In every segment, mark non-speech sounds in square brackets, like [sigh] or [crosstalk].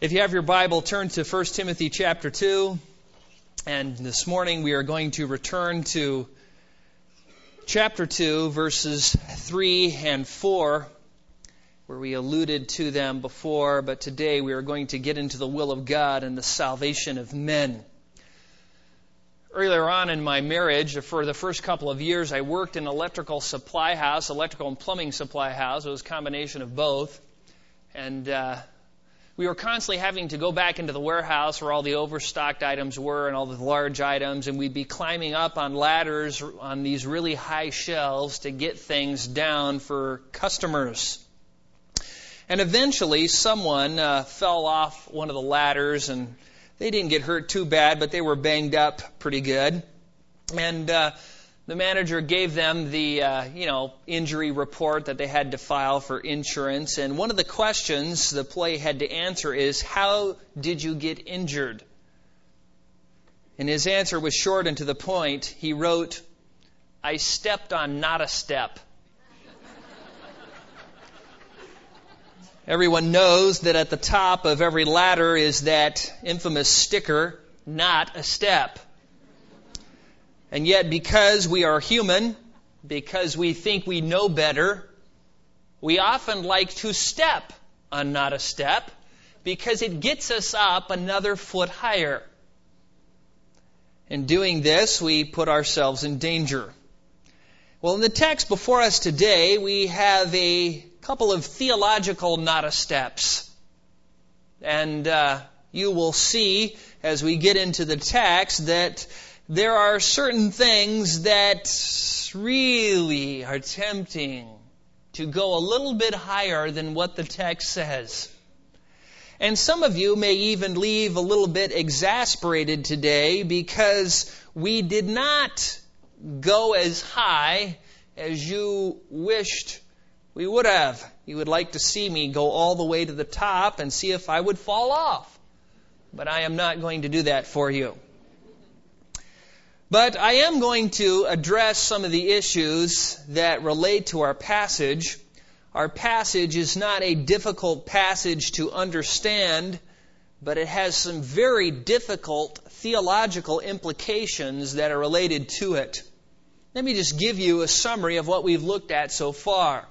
If you have your Bible, turn to 1 Timothy chapter 2. And this morning we are going to return to chapter 2, verses 3 and 4, where we alluded to them before, but today we are going to get into the will of God and the salvation of men. Earlier on in my marriage, for the first couple of years, I worked in an electrical supply house, electrical and plumbing supply house. It was a combination of both. And uh, we were constantly having to go back into the warehouse where all the overstocked items were and all the large items, and we'd be climbing up on ladders on these really high shelves to get things down for customers. And eventually, someone uh, fell off one of the ladders, and they didn't get hurt too bad, but they were banged up pretty good. And uh, the manager gave them the uh, you know injury report that they had to file for insurance. And one of the questions the play had to answer is how did you get injured? And his answer was short and to the point. He wrote i stepped on not a step. Everyone knows that at the top of every ladder is that infamous sticker not a step and yet, because we are human, because we think we know better, we often like to step on not a step because it gets us up another foot higher. In doing this, we put ourselves in danger. Well, in the text before us today, we have a couple of theological not a steps. And uh, you will see as we get into the text that there are certain things that really are tempting to go a little bit higher than what the text says. And some of you may even leave a little bit exasperated today because we did not go as high as you wished we would have. You would like to see me go all the way to the top and see if I would fall off. But I am not going to do that for you. But I am going to address some of the issues that relate to our passage. Our passage is not a difficult passage to understand, but it has some very difficult theological implications that are related to it. Let me just give you a summary of what we've looked at so far.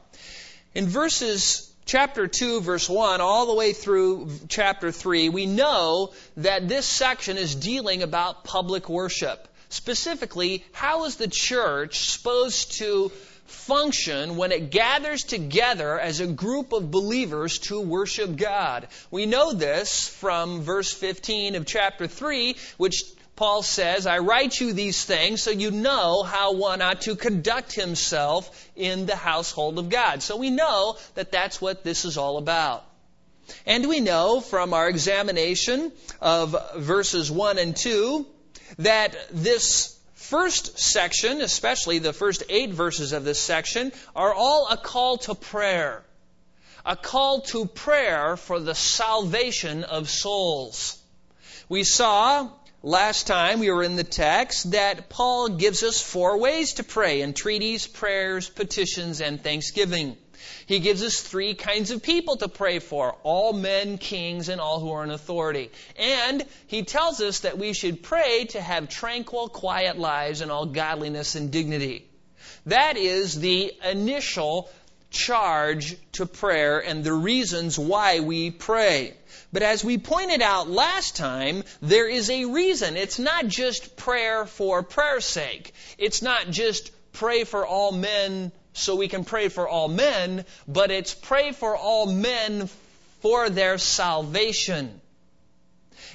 In verses chapter 2, verse 1, all the way through chapter 3, we know that this section is dealing about public worship. Specifically, how is the church supposed to function when it gathers together as a group of believers to worship God? We know this from verse 15 of chapter 3, which Paul says, I write you these things so you know how one ought to conduct himself in the household of God. So we know that that's what this is all about. And we know from our examination of verses 1 and 2 that this first section, especially the first eight verses of this section, are all a call to prayer. A call to prayer for the salvation of souls. We saw last time we were in the text that Paul gives us four ways to pray entreaties, prayers, petitions, and thanksgiving. He gives us three kinds of people to pray for all men, kings, and all who are in authority. And he tells us that we should pray to have tranquil, quiet lives in all godliness and dignity. That is the initial charge to prayer and the reasons why we pray. But as we pointed out last time, there is a reason. It's not just prayer for prayer's sake. It's not just pray for all men so we can pray for all men, but it's pray for all men for their salvation.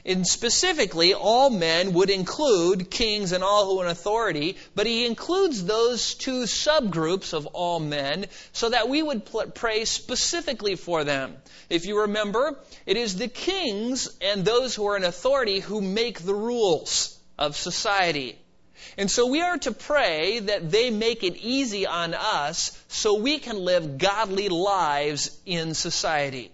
And specifically, all men would include kings and all who are in authority, but he includes those two subgroups of all men so that we would pray specifically for them. If you remember, it is the kings and those who are in authority who make the rules of society. And so we are to pray that they make it easy on us so we can live godly lives in society.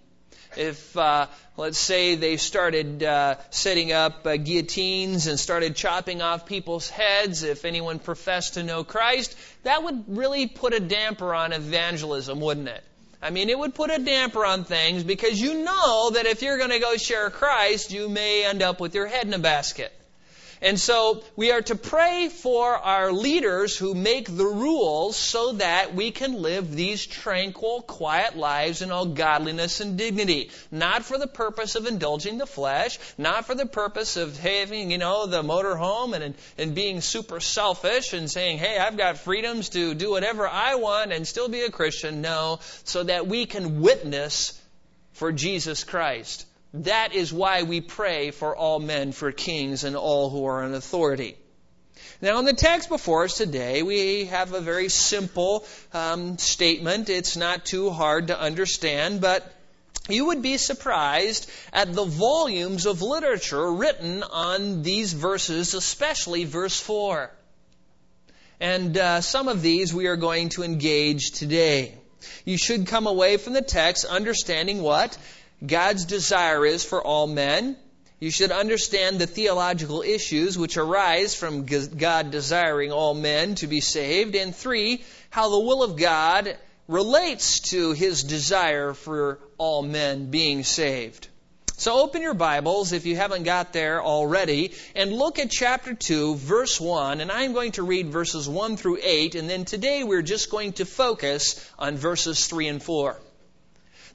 If, uh, let's say, they started uh, setting up uh, guillotines and started chopping off people's heads, if anyone professed to know Christ, that would really put a damper on evangelism, wouldn't it? I mean, it would put a damper on things because you know that if you're going to go share Christ, you may end up with your head in a basket. And so we are to pray for our leaders who make the rules so that we can live these tranquil, quiet lives in all godliness and dignity. Not for the purpose of indulging the flesh, not for the purpose of having, you know, the motor home and, and being super selfish and saying, hey, I've got freedoms to do whatever I want and still be a Christian. No, so that we can witness for Jesus Christ. That is why we pray for all men, for kings, and all who are in authority. Now, in the text before us today, we have a very simple um, statement. It's not too hard to understand, but you would be surprised at the volumes of literature written on these verses, especially verse 4. And uh, some of these we are going to engage today. You should come away from the text understanding what? God's desire is for all men. You should understand the theological issues which arise from God desiring all men to be saved. And three, how the will of God relates to his desire for all men being saved. So open your Bibles if you haven't got there already and look at chapter 2, verse 1. And I'm going to read verses 1 through 8. And then today we're just going to focus on verses 3 and 4.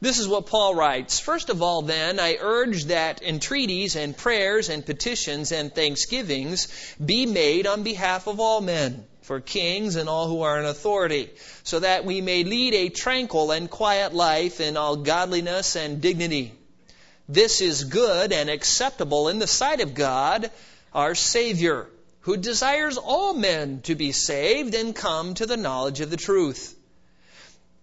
This is what Paul writes. First of all, then, I urge that entreaties and prayers and petitions and thanksgivings be made on behalf of all men, for kings and all who are in authority, so that we may lead a tranquil and quiet life in all godliness and dignity. This is good and acceptable in the sight of God, our Savior, who desires all men to be saved and come to the knowledge of the truth.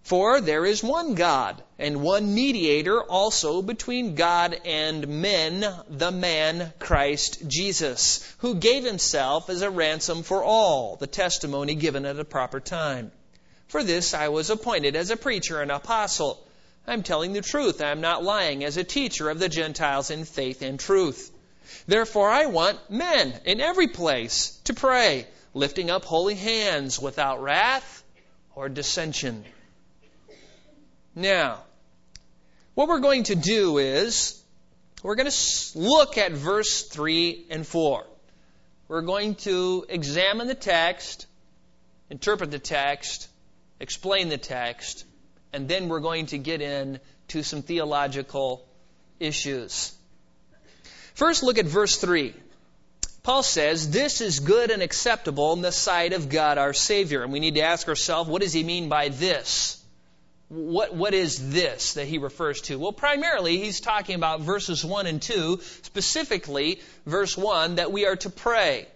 For there is one God, and one mediator also between God and men, the man Christ Jesus, who gave himself as a ransom for all, the testimony given at a proper time. For this I was appointed as a preacher and apostle. I'm telling the truth, I am not lying, as a teacher of the Gentiles in faith and truth. Therefore I want men in every place to pray, lifting up holy hands without wrath or dissension. Now, what we're going to do is we're going to look at verse 3 and 4. We're going to examine the text, interpret the text, explain the text, and then we're going to get into some theological issues. First, look at verse 3. Paul says, This is good and acceptable in the sight of God our Savior. And we need to ask ourselves, what does he mean by this? What, what is this that he refers to? Well, primarily, he's talking about verses 1 and 2, specifically verse 1, that we are to pray.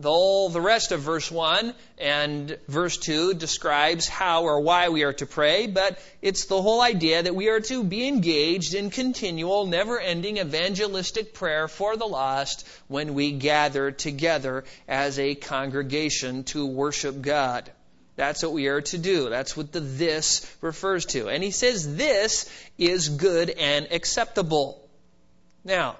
The, all the rest of verse 1 and verse 2 describes how or why we are to pray, but it's the whole idea that we are to be engaged in continual, never ending evangelistic prayer for the lost when we gather together as a congregation to worship God. That's what we are to do. That's what the this refers to. And he says this is good and acceptable. Now,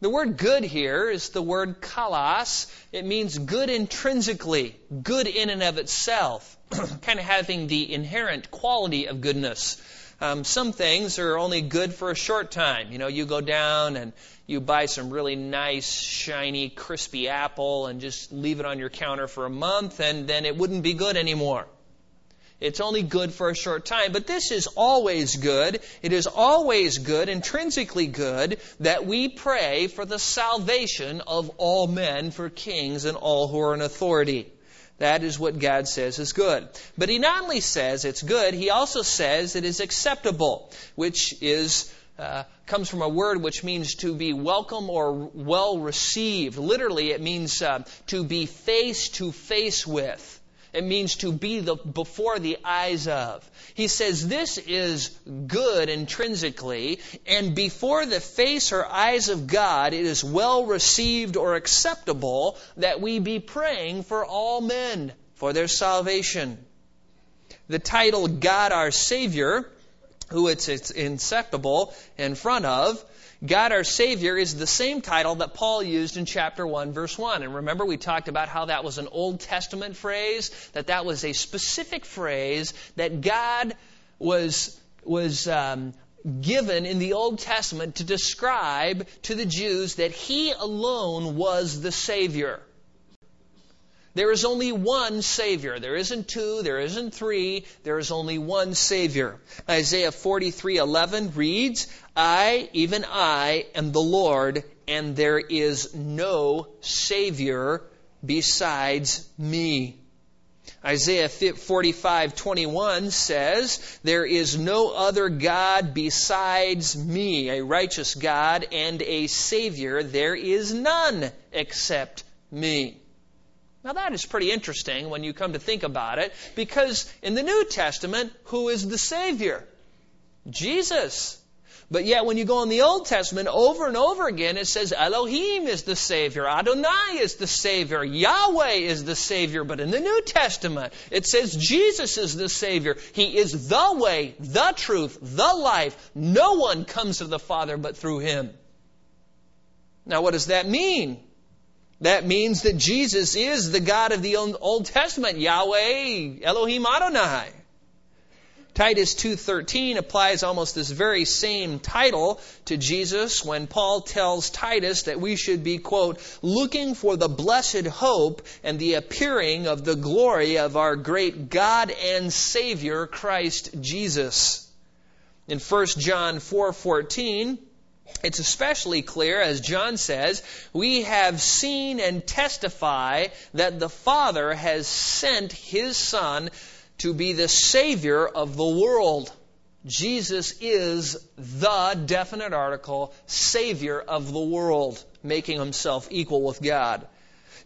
the word good here is the word kalos. It means good intrinsically, good in and of itself, [clears throat] kind of having the inherent quality of goodness. Um, some things are only good for a short time. You know, you go down and you buy some really nice, shiny, crispy apple and just leave it on your counter for a month, and then it wouldn't be good anymore. It's only good for a short time, but this is always good. It is always good, intrinsically good, that we pray for the salvation of all men, for kings and all who are in authority. That is what God says is good. But He not only says it's good, He also says it is acceptable, which is uh, comes from a word which means to be welcome or well received. Literally, it means uh, to be face to face with. It means to be the, before the eyes of. He says this is good intrinsically, and before the face or eyes of God, it is well received or acceptable that we be praying for all men for their salvation. The title God our Savior who it's, it's inseparable in front of. God our Savior is the same title that Paul used in chapter 1 verse 1. And remember we talked about how that was an Old Testament phrase, that that was a specific phrase that God was was um, given in the Old Testament to describe to the Jews that he alone was the Savior. There is only one Savior. There isn't two, there isn't three, there is only one Savior. Isaiah 43:11 reads, "I, even I, am the Lord, and there is no Savior besides me." Isaiah 45:21 says, "There is no other God besides me, a righteous God and a savior. There is none except me." Now that is pretty interesting when you come to think about it, because in the New Testament, who is the Savior? Jesus. But yet when you go in the Old Testament, over and over again, it says Elohim is the Savior, Adonai is the Savior, Yahweh is the Savior. But in the New Testament, it says Jesus is the Savior. He is the way, the truth, the life. No one comes to the Father but through Him. Now what does that mean? That means that Jesus is the God of the Old Testament, Yahweh, Elohim Adonai. Titus 2:13 applies almost this very same title to Jesus when Paul tells Titus that we should be quote looking for the blessed hope and the appearing of the glory of our great God and Savior Christ Jesus. In 1 John 4:14 it's especially clear, as John says, we have seen and testify that the Father has sent His Son to be the Savior of the world. Jesus is the definite article, Savior of the world, making Himself equal with God.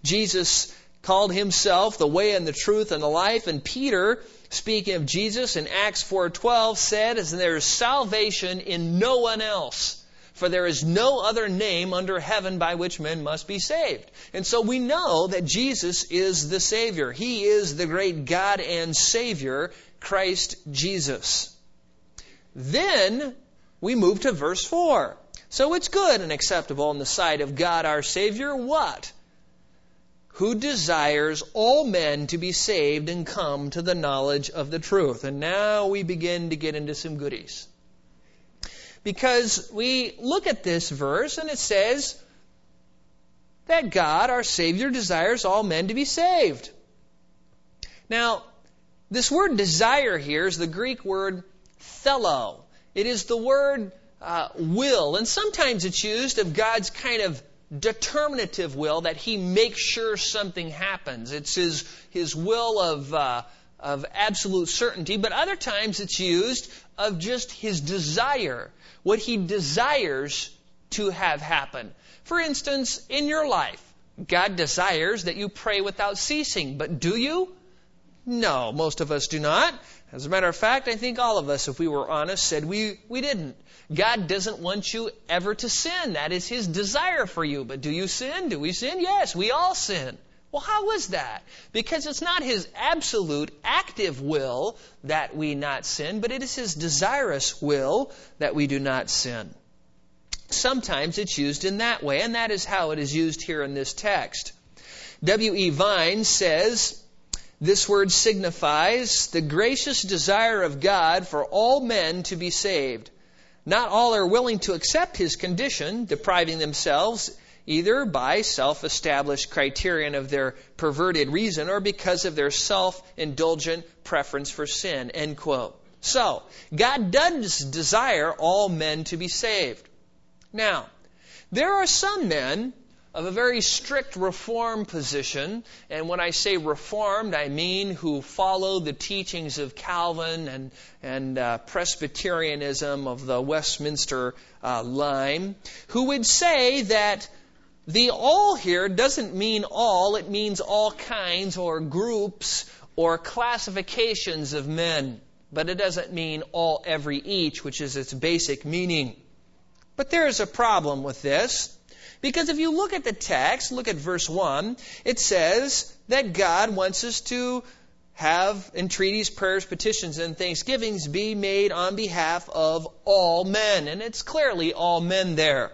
Jesus called Himself the way and the truth and the life, and Peter speaking of Jesus in Acts 4:12 said, "As there is salvation in no one else." For there is no other name under heaven by which men must be saved. And so we know that Jesus is the Savior. He is the great God and Savior, Christ Jesus. Then we move to verse 4. So it's good and acceptable in the sight of God our Savior. What? Who desires all men to be saved and come to the knowledge of the truth. And now we begin to get into some goodies because we look at this verse and it says that God, our Savior, desires all men to be saved. Now, this word desire here is the Greek word thelo. It is the word uh, will, and sometimes it's used of God's kind of determinative will that He makes sure something happens. It's His His will of uh, of absolute certainty, but other times it's used of just His desire what He desires to have happen. For instance, in your life, God desires that you pray without ceasing, but do you? No, most of us do not. As a matter of fact, I think all of us, if we were honest, said we, we didn't. God doesn't want you ever to sin. That is His desire for you. But do you sin? Do we sin? Yes, we all sin. Well, how is that? Because it's not His absolute active will that we not sin, but it is His desirous will that we do not sin. Sometimes it's used in that way, and that is how it is used here in this text. W.E. Vine says, this word signifies the gracious desire of God for all men to be saved. Not all are willing to accept his condition, depriving themselves either by self-established criterion of their perverted reason or because of their self-indulgent preference for sin. End quote. So, God does desire all men to be saved. Now, there are some men of a very strict reform position, and when I say reformed, I mean who follow the teachings of Calvin and, and uh, Presbyterianism of the Westminster uh, line, who would say that the all here doesn't mean all, it means all kinds or groups or classifications of men. But it doesn't mean all, every, each, which is its basic meaning. But there is a problem with this. Because if you look at the text, look at verse 1, it says that God wants us to have entreaties, prayers, petitions, and thanksgivings be made on behalf of all men. And it's clearly all men there.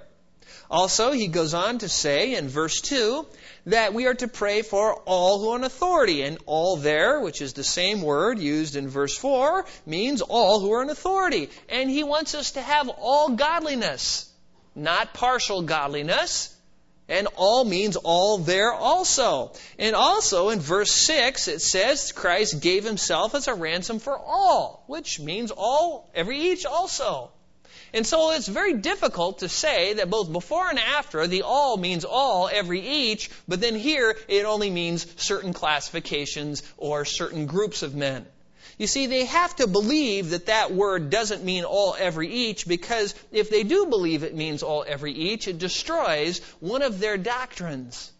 Also, he goes on to say in verse 2 that we are to pray for all who are in authority. And all there, which is the same word used in verse 4, means all who are in authority. And he wants us to have all godliness, not partial godliness. And all means all there also. And also in verse 6 it says Christ gave himself as a ransom for all, which means all, every each also. And so it's very difficult to say that both before and after the all means all, every each, but then here it only means certain classifications or certain groups of men. You see, they have to believe that that word doesn't mean all, every, each, because if they do believe it means all, every, each, it destroys one of their doctrines.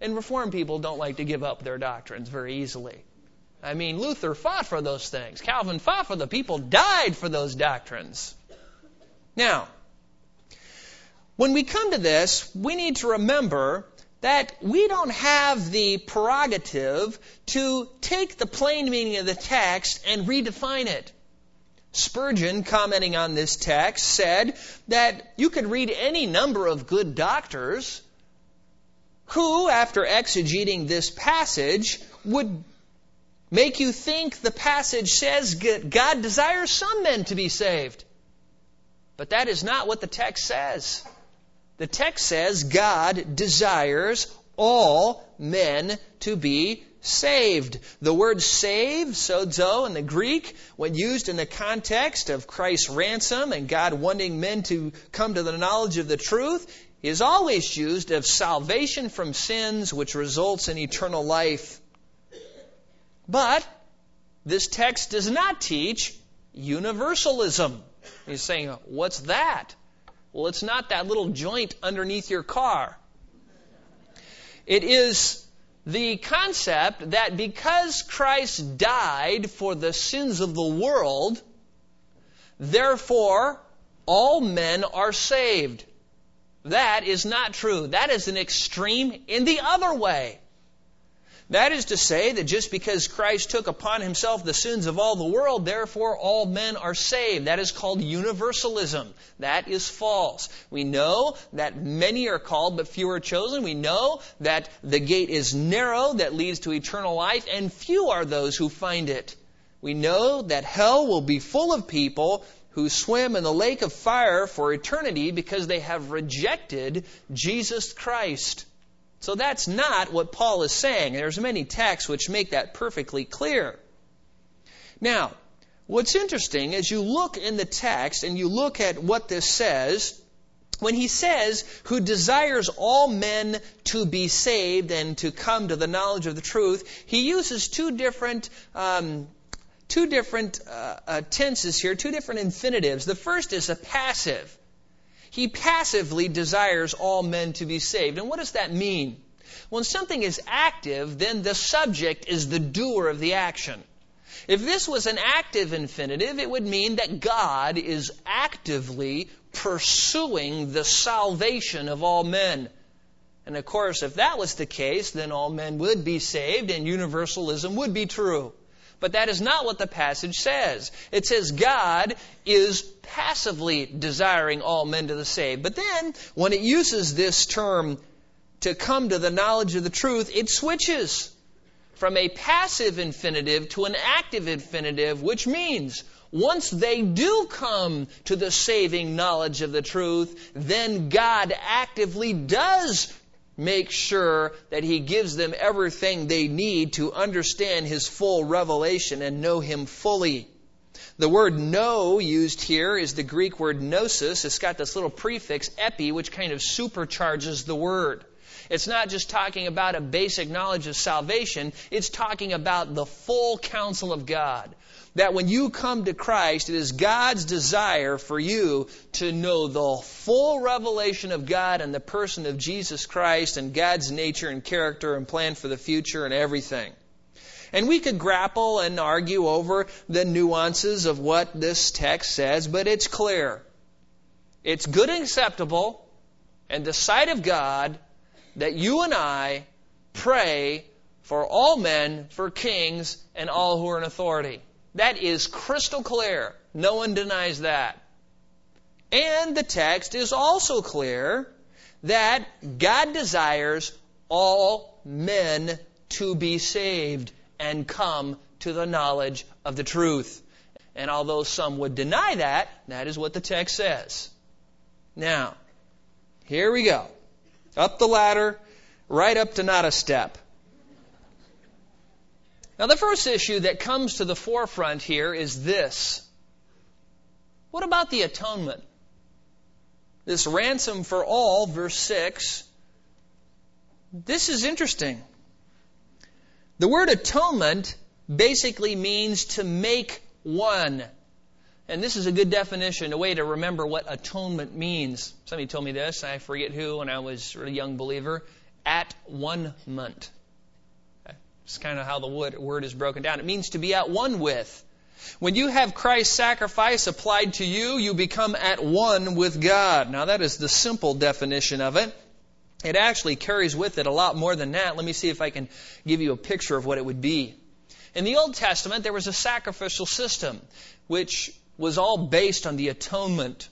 And Reformed people don't like to give up their doctrines very easily. I mean, Luther fought for those things. Calvin fought for the people, died for those doctrines. Now, when we come to this, we need to remember that we don't have the prerogative to take the plain meaning of the text and redefine it. Spurgeon, commenting on this text, said that you could read any number of good doctors who, after exegeting this passage, would make you think the passage says God desires some men to be saved. But that is not what the text says. The text says God desires all men to be saved. The word save, sozo in the Greek, when used in the context of Christ's ransom and God wanting men to come to the knowledge of the truth, is always used of salvation from sins which results in eternal life. But this text does not teach universalism. He's saying, What's that? Well, it's not that little joint underneath your car. It is the concept that because Christ died for the sins of the world, therefore all men are saved. That is not true. That is an extreme in the other way. That is to say that just because Christ took upon himself the sins of all the world, therefore all men are saved. That is called universalism. That is false. We know that many are called, but few are chosen. We know that the gate is narrow that leads to eternal life, and few are those who find it. We know that hell will be full of people who swim in the lake of fire for eternity because they have rejected Jesus Christ. So that's not what Paul is saying. There's many texts which make that perfectly clear. Now, what's interesting is you look in the text and you look at what this says. When he says, who desires all men to be saved and to come to the knowledge of the truth, he uses two different um, two different uh, uh, tenses here, two different infinitives. The first is a passive. He passively desires all men to be saved. And what does that mean? When something is active, then the subject is the doer of the action. If this was an active infinitive, it would mean that God is actively pursuing the salvation of all men. And of course, if that was the case, then all men would be saved and universalism would be true. But that is not what the passage says. It says God is passively desiring all men to the saved. But then, when it uses this term to come to the knowledge of the truth, it switches from a passive infinitive to an active infinitive, which means once they do come to the saving knowledge of the truth, then God actively does make sure that He gives them everything they need to understand His full revelation and know Him fully. The word know used here is the Greek word gnosis. It's got this little prefix, epi, which kind of supercharges the word. It's not just talking about a basic knowledge of salvation, it's talking about the full counsel of God that when you come to Christ, it is God's desire for you to know the full revelation of God and the person of Jesus Christ and God's nature and character and plan for the future and everything. And we could grapple and argue over the nuances of what this text says, but it's clear. It's good and acceptable and the sight of God that you and I pray for all men, for kings, and all who are in authority. That is crystal clear. No one denies that. And the text is also clear that God desires all men to be saved and come to the knowledge of the truth. And although some would deny that, that is what the text says. Now, here we go. Up the ladder, right up to not a step. Now, the first issue that comes to the forefront here is this. What about the atonement? This ransom for all, verse 6. This is interesting. The word atonement basically means to make one. And this is a good definition, a way to remember what atonement means. Somebody told me this, I forget who, when I was a young believer. At one month. It's kind of how the word is broken down. It means to be at one with. When you have Christ's sacrifice applied to you, you become at one with God. Now that is the simple definition of it. It actually carries with it a lot more than that. Let me see if I can give you a picture of what it would be. In the Old Testament, there was a sacrificial system, which was all based on the atonement.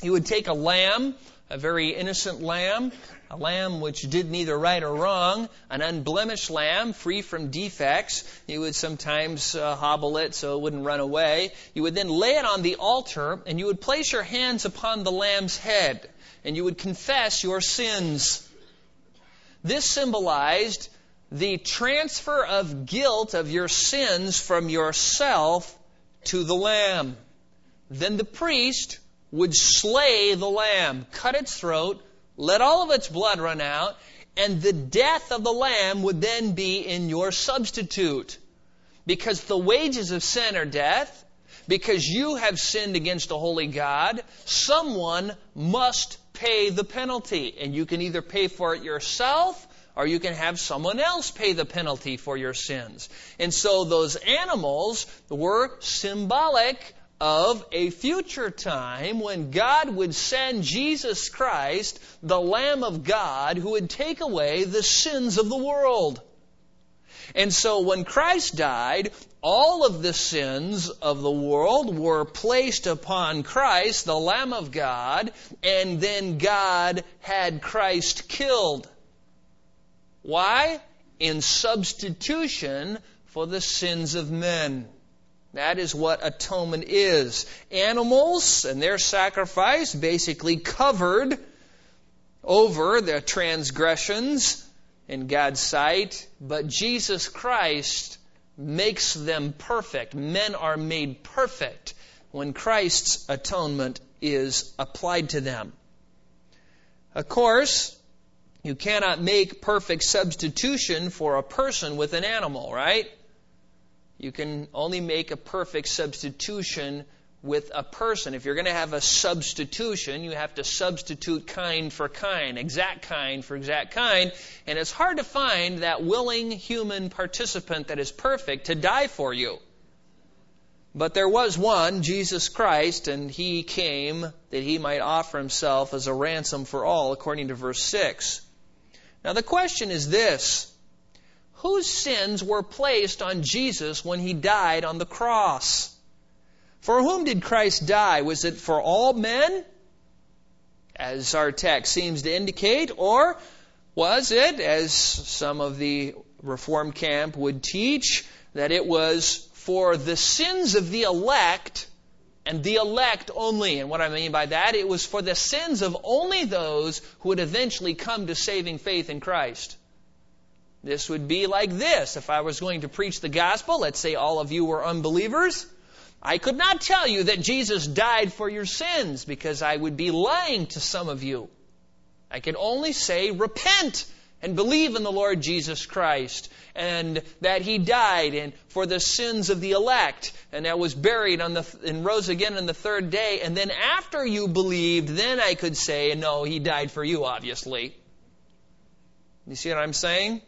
He would take a lamb, a very innocent lamb, a lamb which did neither right or wrong, an unblemished lamb, free from defects. You would sometimes uh, hobble it so it wouldn't run away. You would then lay it on the altar, and you would place your hands upon the lamb's head, and you would confess your sins. This symbolized the transfer of guilt of your sins from yourself to the lamb. Then the priest would slay the lamb, cut its throat, let all of its blood run out, and the death of the lamb would then be in your substitute. Because the wages of sin are death, because you have sinned against a holy God, someone must pay the penalty. And you can either pay for it yourself or you can have someone else pay the penalty for your sins. And so those animals were symbolic of a future time when God would send Jesus Christ, the Lamb of God, who would take away the sins of the world. And so when Christ died, all of the sins of the world were placed upon Christ, the Lamb of God, and then God had Christ killed. Why? In substitution for the sins of men. That is what atonement is. Animals and their sacrifice basically covered over their transgressions in God's sight, but Jesus Christ makes them perfect. Men are made perfect when Christ's atonement is applied to them. Of course, you cannot make perfect substitution for a person with an animal, right? You can only make a perfect substitution with a person. If you're going to have a substitution, you have to substitute kind for kind, exact kind for exact kind, and it's hard to find that willing human participant that is perfect to die for you. But there was one, Jesus Christ, and he came that he might offer himself as a ransom for all, according to verse 6. Now the question is this Whose sins were placed on Jesus when he died on the cross? For whom did Christ die? Was it for all men? As our text seems to indicate, or was it, as some of the Reformed camp would teach, that it was for the sins of the elect and the elect only. And what I mean by that, it was for the sins of only those who would eventually come to saving faith in Christ. This would be like this. If I was going to preach the gospel, let's say all of you were unbelievers, I could not tell you that Jesus died for your sins because I would be lying to some of you. I could only say, repent and believe in the Lord Jesus Christ and that he died and for the sins of the elect and that was buried on the and rose again on the third day and then after you believed then I could say no he died for you obviously you see what I'm saying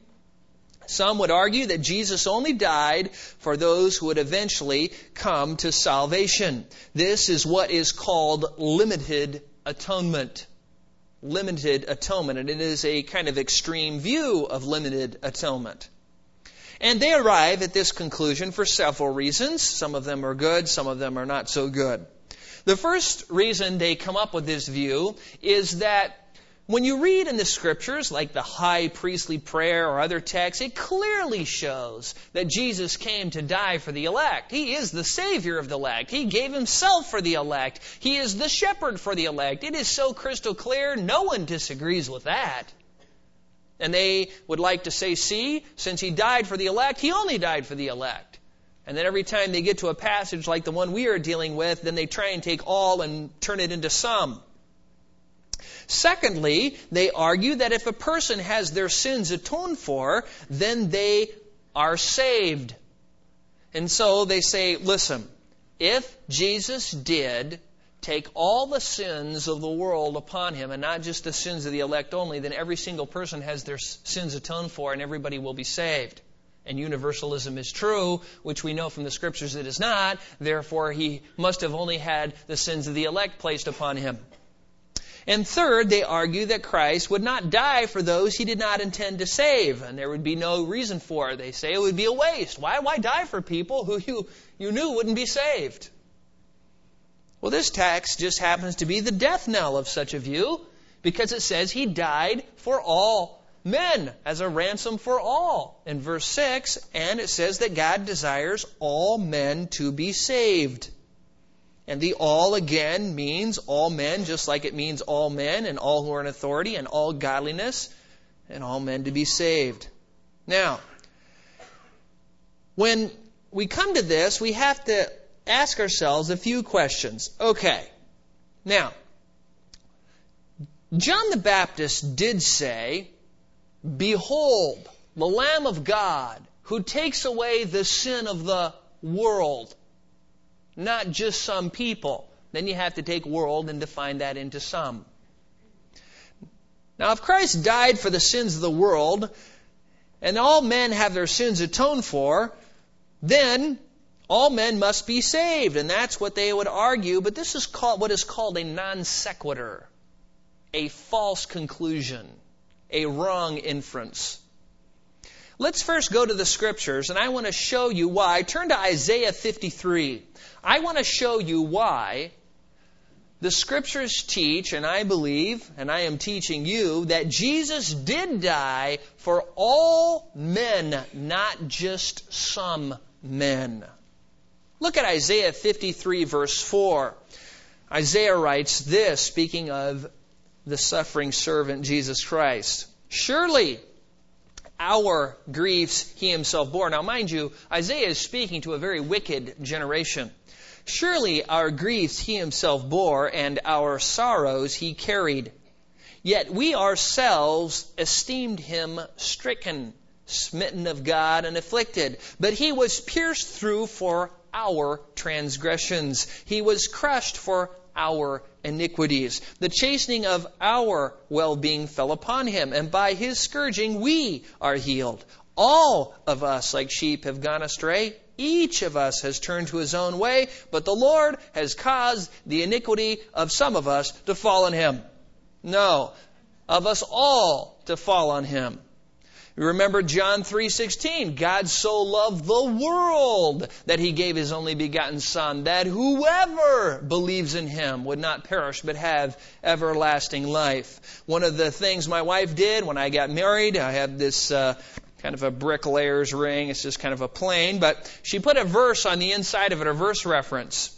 some would argue that Jesus only died for those who would eventually come to salvation. This is what is called limited atonement limited atonement, and it is a kind of extreme view of limited atonement. And they arrive at this conclusion for several reasons. Some of them are good, some of them are not so good. The first reason they come up with this view is that when you read in the scriptures, like the high priestly prayer or other texts, it clearly shows that Jesus came to die for the elect. He is the Savior of the elect. He gave Himself for the elect. He is the shepherd for the elect. It is so crystal clear, no one disagrees with that. And they would like to say, see, since He died for the elect, He only died for the elect. And then every time they get to a passage like the one we are dealing with, then they try and take all and turn it into some. Secondly, they argue that if a person has their sins atoned for, then they are saved. And so they say, listen, if Jesus did take all the sins of the world upon him and not just the sins of the elect only, then every single person has their sins atoned for and everybody will be saved. And universalism is true, which we know from the scriptures it is not. Therefore, he must have only had the sins of the elect placed upon him. And third, they argue that Christ would not die for those he did not intend to save, and there would be no reason for it. They say it would be a waste. Why, why die for people who you, you knew wouldn't be saved? Well, this text just happens to be the death knell of such a view because it says he died for all men as a ransom for all in verse 6, and it says that God desires all men to be saved. And the all again means all men, just like it means all men and all who are in authority and all godliness and all men to be saved. Now, when we come to this, we have to ask ourselves a few questions. Okay. Now, John the Baptist did say, Behold, the Lamb of God who takes away the sin of the world not just some people. Then you have to take world and define that into some. Now, if Christ died for the sins of the world, and all men have their sins atoned for, then all men must be saved. And that's what they would argue, but this is called what is called a non sequitur, a false conclusion, a wrong inference. Let's first go to the scriptures, and I want to show you why. Turn to Isaiah 53. I want to show you why the scriptures teach, and I believe, and I am teaching you, that Jesus did die for all men, not just some men. Look at Isaiah 53, verse 4. Isaiah writes this, speaking of the suffering servant Jesus Christ. Surely our griefs he himself bore. Now, mind you, Isaiah is speaking to a very wicked generation. Surely our griefs he himself bore, and our sorrows he carried. Yet we ourselves esteemed him stricken, smitten of God, and afflicted. But he was pierced through for our transgressions. He was crushed for our iniquities. The chastening of our well being fell upon him, and by his scourging we are healed. All of us, like sheep, have gone astray. Each of us has turned to his own way, but the Lord has caused the iniquity of some of us to fall on him. No, of us all to fall on him. Remember John 3:16, God so loved the world that he gave his only begotten son that whoever believes in him would not perish but have everlasting life. One of the things my wife did when I got married, I had this uh, kind of a bricklayer's ring. It's just kind of a plain, but she put a verse on the inside of it, a verse reference.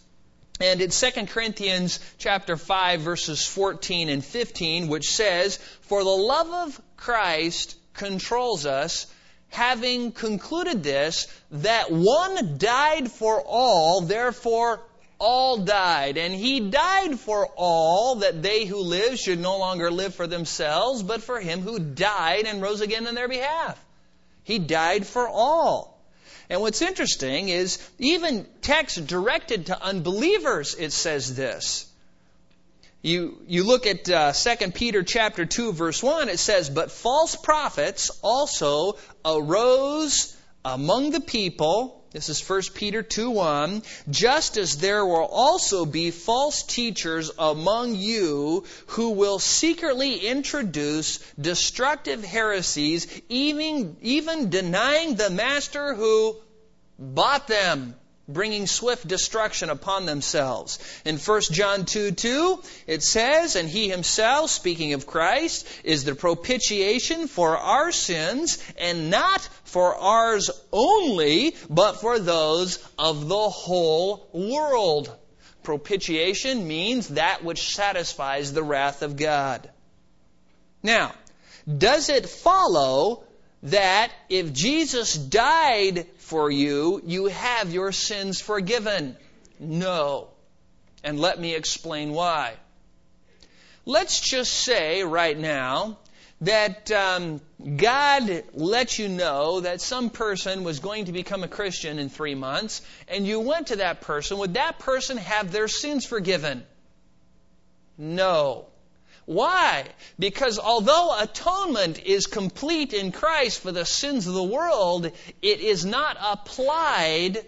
And it's 2 Corinthians chapter 5 verses 14 and 15, which says, For the love of Christ controls us, having concluded this, that one died for all, therefore all died. And he died for all, that they who live should no longer live for themselves, but for him who died and rose again in their behalf. He died for all. And what's interesting is even text directed to unbelievers, it says this. You, you look at uh, 2 Peter chapter 2 verse 1, it says, But false prophets also arose among the people. This is 1 Peter 2 1. Just as there will also be false teachers among you who will secretly introduce destructive heresies, even, even denying the master who bought them bringing swift destruction upon themselves. In 1 John 2 2, it says, And he himself, speaking of Christ, is the propitiation for our sins, and not for ours only, but for those of the whole world. Propitiation means that which satisfies the wrath of God. Now, does it follow that if Jesus died for you, you have your sins forgiven? No. And let me explain why. Let's just say right now that um, God let you know that some person was going to become a Christian in three months, and you went to that person, would that person have their sins forgiven? No. Why? Because although atonement is complete in Christ for the sins of the world, it is not applied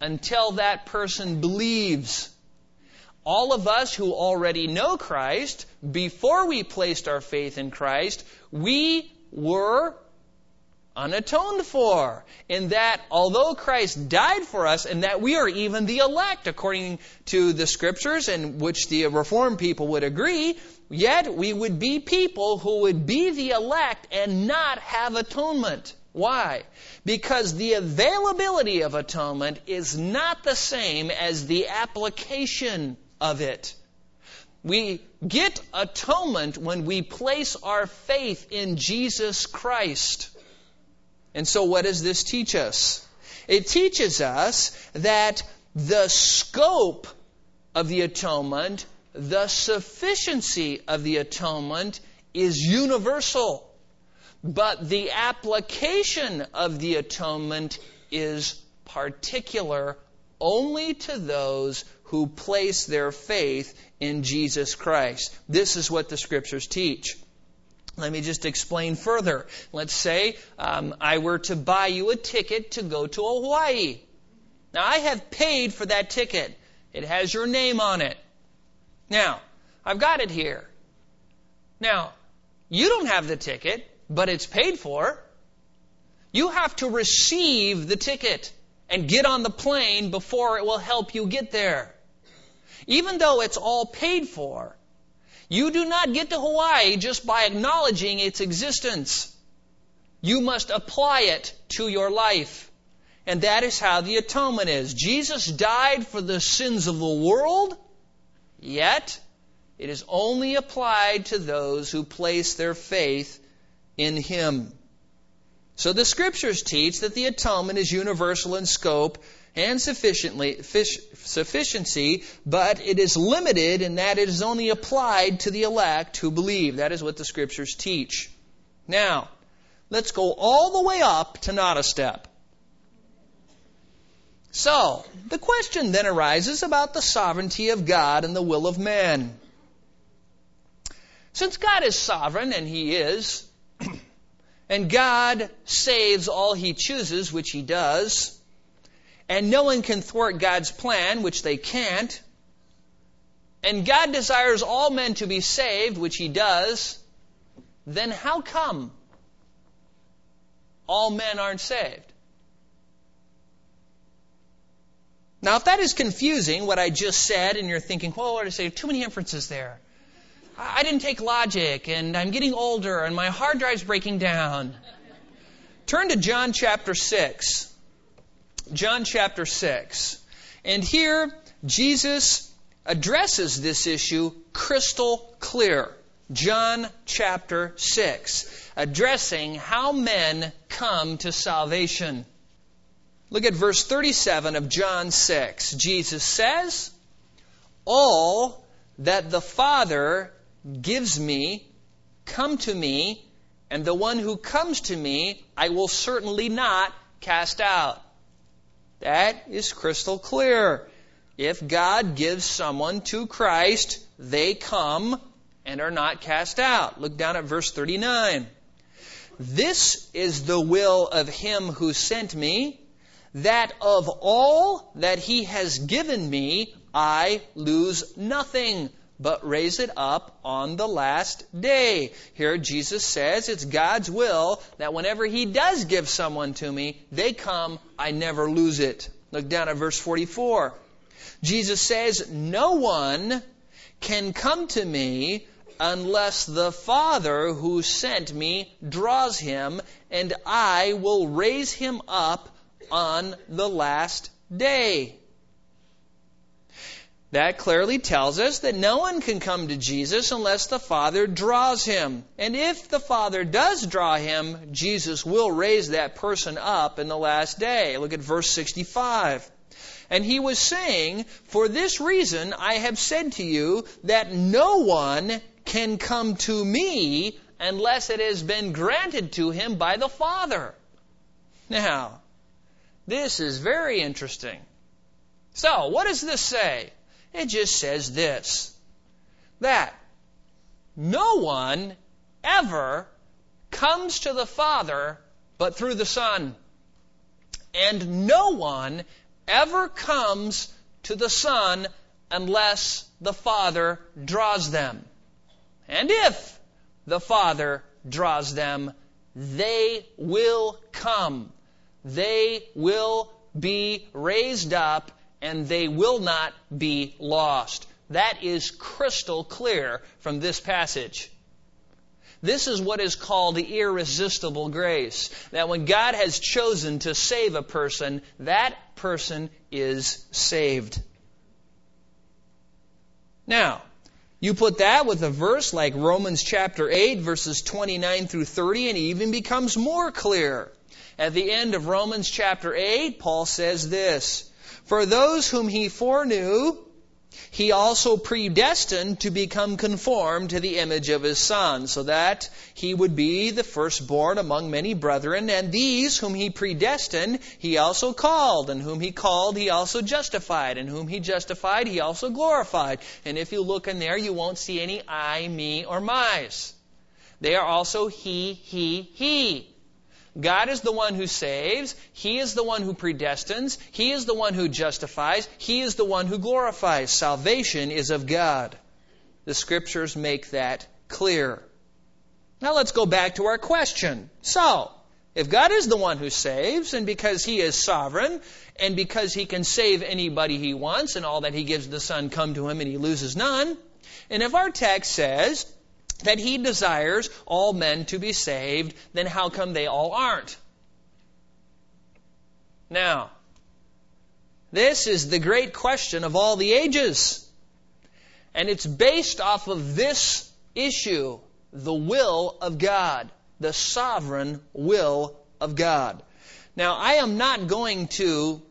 until that person believes. All of us who already know Christ, before we placed our faith in Christ, we were unatoned for. In that, although Christ died for us, and that we are even the elect, according to the scriptures, and which the Reformed people would agree, yet we would be people who would be the elect and not have atonement. Why? Because the availability of atonement is not the same as the application of it. We get atonement when we place our faith in Jesus Christ. And so, what does this teach us? It teaches us that the scope of the atonement, the sufficiency of the atonement is universal. But the application of the atonement is particular only to those who place their faith in Jesus Christ. This is what the scriptures teach. Let me just explain further. Let's say um, I were to buy you a ticket to go to Hawaii. Now, I have paid for that ticket. It has your name on it. Now, I've got it here. Now, you don't have the ticket, but it's paid for. You have to receive the ticket and get on the plane before it will help you get there. Even though it's all paid for, you do not get to Hawaii just by acknowledging its existence. You must apply it to your life. And that is how the atonement is. Jesus died for the sins of the world, yet it is only applied to those who place their faith in Him. So the scriptures teach that the atonement is universal in scope and sufficiency, but it is limited in that it is only applied to the elect who believe. That is what the scriptures teach. Now, let's go all the way up to not a step. So, the question then arises about the sovereignty of God and the will of man. Since God is sovereign, and He is, [clears throat] and God saves all He chooses, which He does, and no one can thwart God's plan, which they can't. And God desires all men to be saved, which He does. Then how come all men aren't saved? Now, if that is confusing, what I just said, and you're thinking, well, what did I say? Too many inferences there. I didn't take logic, and I'm getting older, and my hard drive's breaking down. Turn to John chapter 6. John chapter 6. And here, Jesus addresses this issue crystal clear. John chapter 6, addressing how men come to salvation. Look at verse 37 of John 6. Jesus says, All that the Father gives me come to me, and the one who comes to me I will certainly not cast out. That is crystal clear. If God gives someone to Christ, they come and are not cast out. Look down at verse 39. This is the will of him who sent me, that of all that he has given me, I lose nothing, but raise it up on the last day. Here Jesus says it's God's will that whenever He does give someone to me, they come, I never lose it. Look down at verse 44. Jesus says, No one can come to me unless the Father who sent me draws him, and I will raise him up on the last day. That clearly tells us that no one can come to Jesus unless the Father draws him. And if the Father does draw him, Jesus will raise that person up in the last day. Look at verse 65. And he was saying, For this reason I have said to you that no one can come to me unless it has been granted to him by the Father. Now, this is very interesting. So, what does this say? It just says this that no one ever comes to the Father but through the Son. And no one ever comes to the Son unless the Father draws them. And if the Father draws them, they will come. They will be raised up and they will not be lost. That is crystal clear from this passage. This is what is called the irresistible grace. That when God has chosen to save a person, that person is saved. Now, you put that with a verse like Romans chapter 8, verses 29 through 30, and it even becomes more clear. At the end of Romans chapter 8, Paul says this for those whom he foreknew, he also predestined to become conformed to the image of his Son, so that he would be the firstborn among many brethren. And these whom he predestined, he also called. And whom he called, he also justified. And whom he justified, he also glorified. And if you look in there, you won't see any I, me, or my's. They are also he, he, he. God is the one who saves. He is the one who predestines. He is the one who justifies. He is the one who glorifies. Salvation is of God. The scriptures make that clear. Now let's go back to our question. So, if God is the one who saves, and because He is sovereign, and because He can save anybody He wants, and all that He gives the Son come to Him and He loses none, and if our text says that he desires all men to be saved, then how come they all aren't? Now, this is the great question of all the ages. And it's based off of this issue, the will of God, the sovereign will of God. Now, I am not going to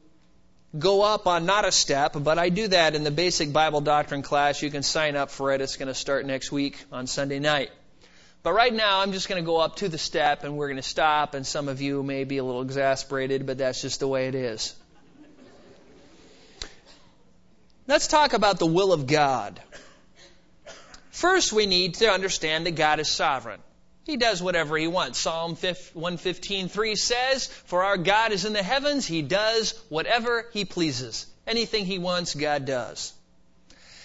go up on not a step, but I do that in the basic Bible doctrine class. You can sign up for it. It's going to start next week on Sunday night. But right now, I'm just going to go up to the step and we're going to stop. And some of you may be a little exasperated, but that's just the way it is. Let's talk about the will of God. First, we need to understand that God is sovereign. He does whatever he wants. Psalm 115.3 says, For our God is in the heavens, he does whatever he pleases. Anything he wants, God does.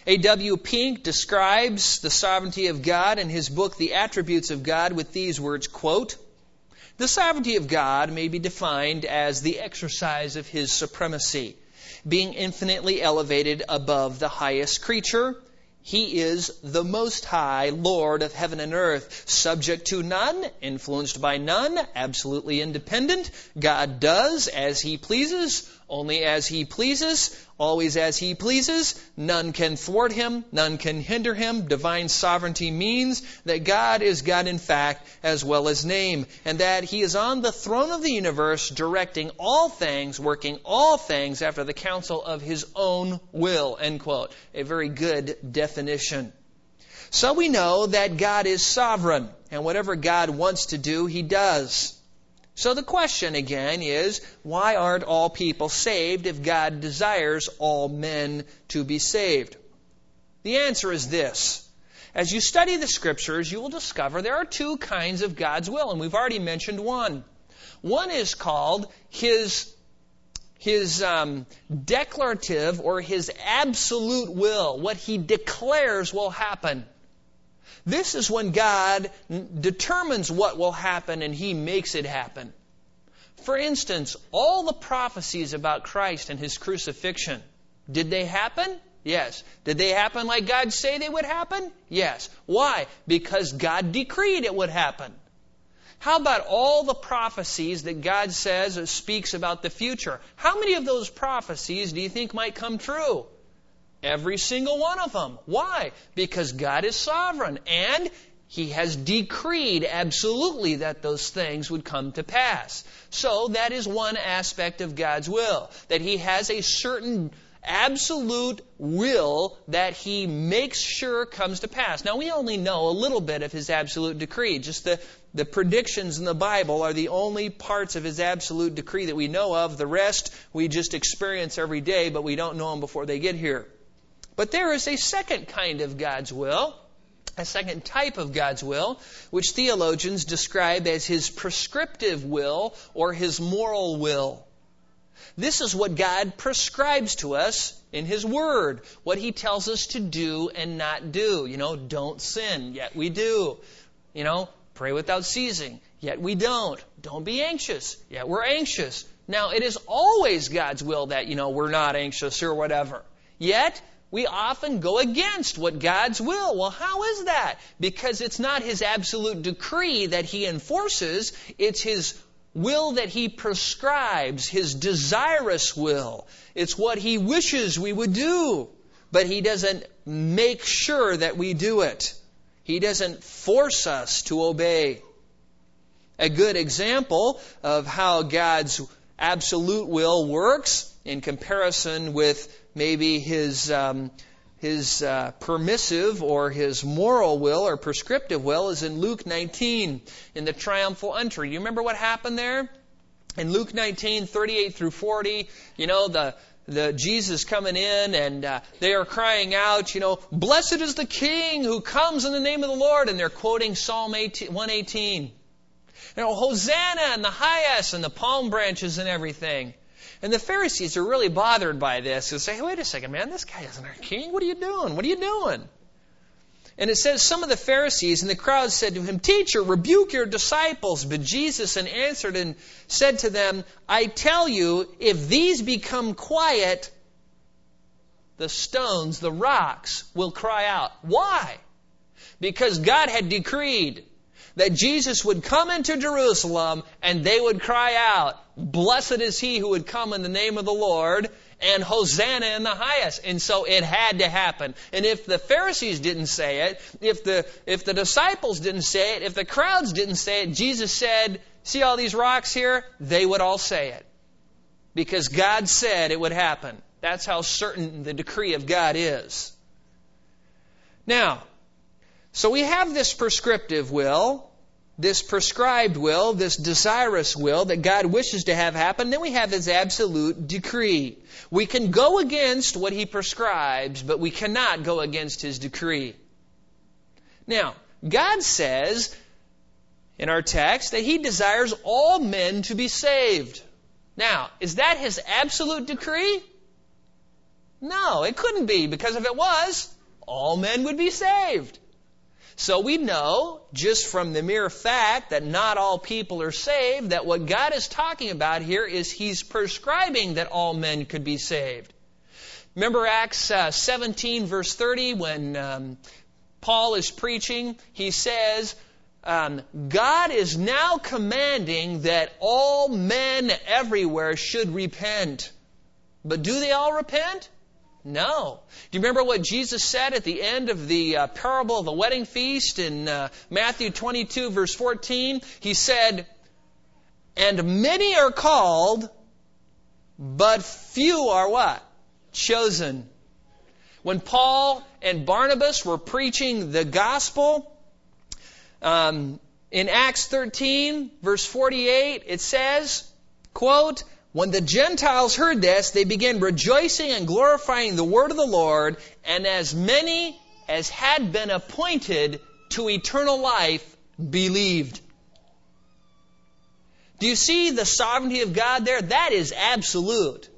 A.W. Pink describes the sovereignty of God in his book, The Attributes of God, with these words, quote, The sovereignty of God may be defined as the exercise of his supremacy, being infinitely elevated above the highest creature, he is the Most High, Lord of heaven and earth, subject to none, influenced by none, absolutely independent. God does as He pleases, only as He pleases, always as He pleases. None can thwart Him, none can hinder Him. Divine sovereignty means that God is God in fact as well as name, and that He is on the throne of the universe, directing all things, working all things after the counsel of His own will. End quote. A very good definition. So we know that God is sovereign, and whatever God wants to do, He does. So the question again is, why aren't all people saved if God desires all men to be saved? The answer is this. As you study the scriptures, you will discover there are two kinds of God's will, and we've already mentioned one. One is called His his um, declarative or his absolute will, what he declares will happen. This is when God determines what will happen and He makes it happen. For instance, all the prophecies about Christ and his crucifixion, did they happen? Yes. Did they happen like God say they would happen? Yes. Why? Because God decreed it would happen. How about all the prophecies that God says or speaks about the future? How many of those prophecies do you think might come true? Every single one of them. Why? Because God is sovereign and He has decreed absolutely that those things would come to pass. So that is one aspect of God's will. That He has a certain absolute will that he makes sure comes to pass. Now, we only know a little bit of his absolute decree. Just the, the predictions in the Bible are the only parts of his absolute decree that we know of. The rest we just experience every day, but we don't know them before they get here. But there is a second kind of God's will, a second type of God's will, which theologians describe as his prescriptive will or his moral will. This is what God prescribes to us in His Word, what He tells us to do and not do. You know, don't sin, yet we do. You know, pray without ceasing, yet we don't. Don't be anxious, yet we're anxious. Now, it is always God's will that, you know, we're not anxious or whatever. Yet, we often go against what God's will. Well, how is that? Because it's not His absolute decree that He enforces, it's His will that He prescribes, His desirous will. It's what He wishes we would do, but He doesn't make sure that we do it. He doesn't force us to obey. A good example of how God's absolute will works in comparison with maybe His um, his uh, permissive or his moral will or prescriptive will is in Luke 19 in the triumphal entry. You remember what happened there? In Luke 19, 38 through 40, you know, the, the Jesus coming in and uh, they are crying out, you know, blessed is the King who comes in the name of the Lord, and they're quoting Psalm 18, 118. You know, Hosanna and the highest and the palm branches and everything. And the Pharisees are really bothered by this and say, wait a second, man, this guy isn't our king. What are you doing? What are you doing? And it says, some of the Pharisees and the crowd said to him, Teacher, rebuke your disciples. But Jesus answered and said to them, I tell you, if these become quiet, the stones, the rocks, will cry out. Why? Because God had decreed that Jesus would come into Jerusalem and they would cry out, Blessed is he who would come in the name of the Lord, and Hosanna in the highest. And so it had to happen. And if the Pharisees didn't say it, if the, if the disciples didn't say it, if the crowds didn't say it, Jesus said, See all these rocks here? They would all say it. Because God said it would happen. That's how certain the decree of God is. Now, so we have this prescriptive will, this prescribed will, this desirous will that God wishes to have happen. Then we have His absolute decree. We can go against what He prescribes, but we cannot go against His decree. Now, God says in our text that He desires all men to be saved. Now, is that His absolute decree? No, it couldn't be, because if it was, all men would be saved. So we know, just from the mere fact that not all people are saved, that what God is talking about here is He's prescribing that all men could be saved. Remember Acts uh, 17, verse 30, when um, Paul is preaching, he says, um, God is now commanding that all men everywhere should repent. But do they all repent? No. Do you remember what Jesus said at the end of the uh, parable of the wedding feast in uh, Matthew 22, verse 14? He said, And many are called, but few are what? Chosen. When Paul and Barnabas were preaching the gospel, um, in Acts 13, verse 48, it says, quote, when the Gentiles heard this, they began rejoicing and glorifying the word of the Lord, and as many as had been appointed to eternal life believed. Do you see the sovereignty of God there? That is absolute.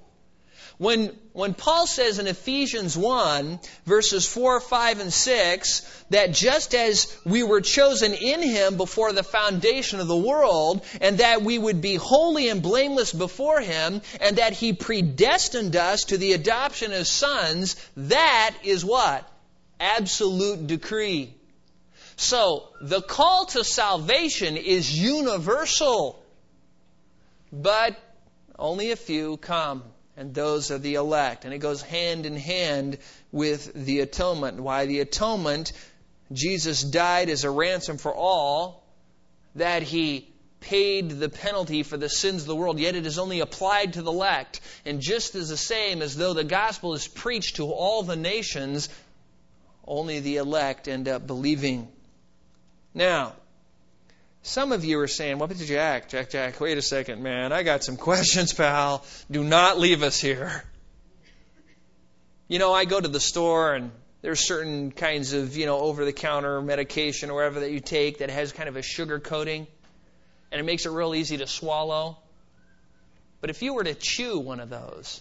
When, when Paul says in Ephesians 1, verses 4, 5, and 6, that just as we were chosen in him before the foundation of the world, and that we would be holy and blameless before him, and that he predestined us to the adoption as sons, that is what? Absolute decree. So, the call to salvation is universal, but only a few come and those are the elect. And it goes hand in hand with the atonement. Why the atonement, Jesus died as a ransom for all, that he paid the penalty for the sins of the world, yet it is only applied to the elect. And just as the same as though the gospel is preached to all the nations, only the elect end up believing. Now, some of you are saying, well, but Jack, Jack, Jack, wait a second, man. I got some questions, pal. Do not leave us here. You know, I go to the store and there's certain kinds of, you know, over the counter medication or whatever that you take that has kind of a sugar coating and it makes it real easy to swallow. But if you were to chew one of those,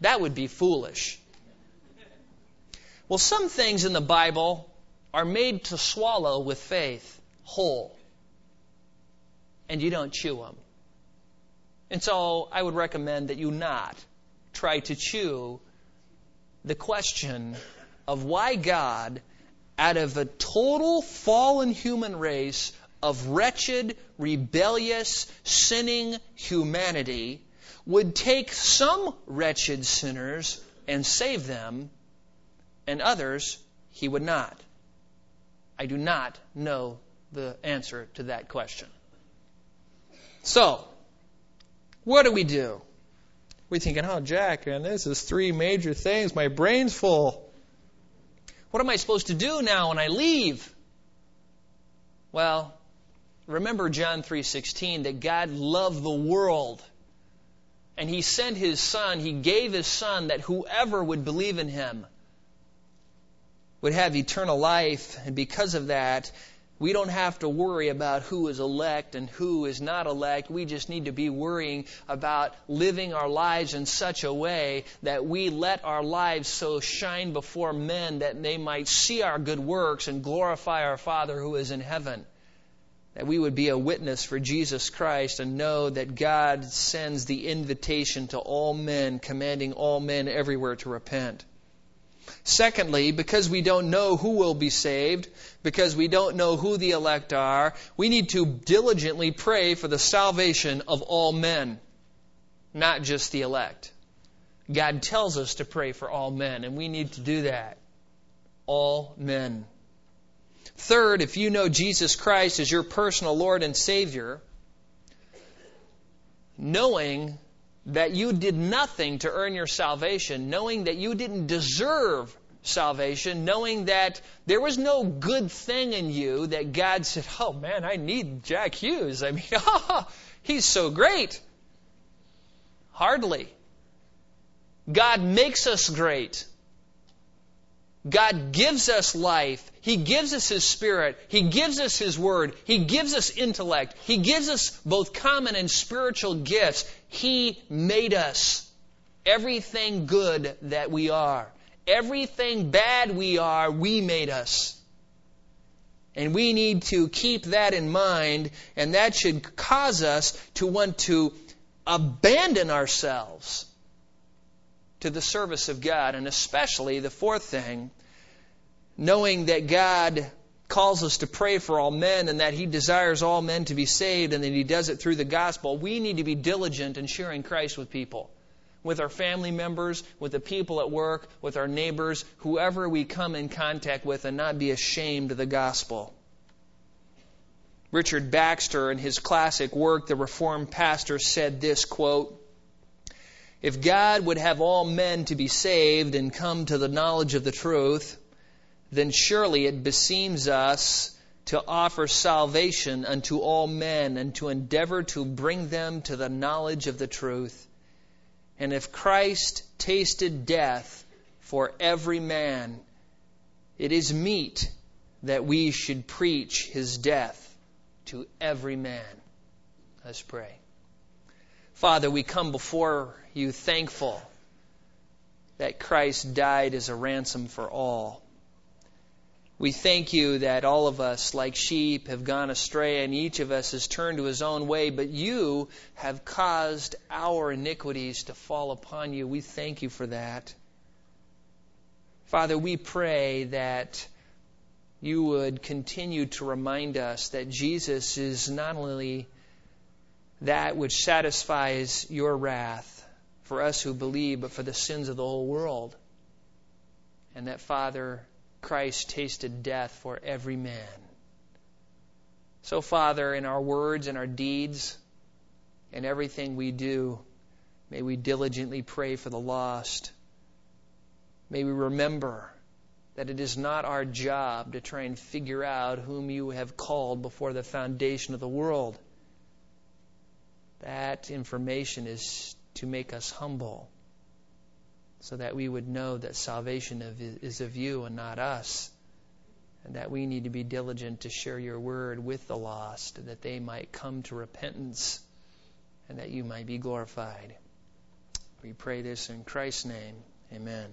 that would be foolish. Well, some things in the Bible are made to swallow with faith whole and you don't chew them. And so I would recommend that you not try to chew the question of why God, out of a total fallen human race of wretched, rebellious, sinning humanity, would take some wretched sinners and save them, and others he would not. I do not know the answer to that question. So, what do we do? We're thinking, oh, Jack, and this is three major things. My brain's full. What am I supposed to do now when I leave? Well, remember John 3:16 that God loved the world and he sent his son, he gave his son that whoever would believe in him would have eternal life and because of that we don't have to worry about who is elect and who is not elect. We just need to be worrying about living our lives in such a way that we let our lives so shine before men that they might see our good works and glorify our Father who is in heaven. That we would be a witness for Jesus Christ and know that God sends the invitation to all men, commanding all men everywhere to repent. Secondly, because we don't know who will be saved, because we don't know who the elect are, we need to diligently pray for the salvation of all men, not just the elect. God tells us to pray for all men, and we need to do that. All men. Third, if you know Jesus Christ as your personal Lord and Savior, knowing that you did nothing to earn your salvation, knowing that you didn't deserve salvation, knowing that there was no good thing in you that God said, Oh man, I need Jack Hughes. I mean, [laughs] he's so great. Hardly. God makes us great. God gives us life. He gives us His Spirit. He gives us His Word. He gives us intellect. He gives us both common and spiritual gifts. He made us everything good that we are. Everything bad we are, we made us. And we need to keep that in mind, and that should cause us to want to abandon ourselves to the service of God. And especially, the fourth thing, knowing that God calls us to pray for all men and that He desires all men to be saved and that He does it through the gospel, we need to be diligent in sharing Christ with people. With our family members, with the people at work, with our neighbors, whoever we come in contact with, and not be ashamed of the gospel. Richard Baxter, in his classic work, The Reformed Pastor, said this quote, if God would have all men to be saved and come to the knowledge of the truth, then surely it beseems us to offer salvation unto all men and to endeavor to bring them to the knowledge of the truth. And if Christ tasted death for every man, it is meet that we should preach his death to every man. Let's pray. Father, we come before you thankful that Christ died as a ransom for all. We thank you that all of us, like sheep, have gone astray, and each of us has turned to his own way, but you have caused our iniquities to fall upon you. We thank you for that. Father, we pray that you would continue to remind us that Jesus is not only that which satisfies your wrath for us who believe, but for the sins of the whole world. And that, Father, Christ tasted death for every man. So, Father, in our words and our deeds and everything we do, may we diligently pray for the lost. May we remember that it is not our job to try and figure out whom you have called before the foundation of the world. That information is to make us humble so that we would know that salvation is of you and not us, and that we need to be diligent to share your word with the lost, that they might come to repentance and that you might be glorified. We pray this in Christ's name. Amen.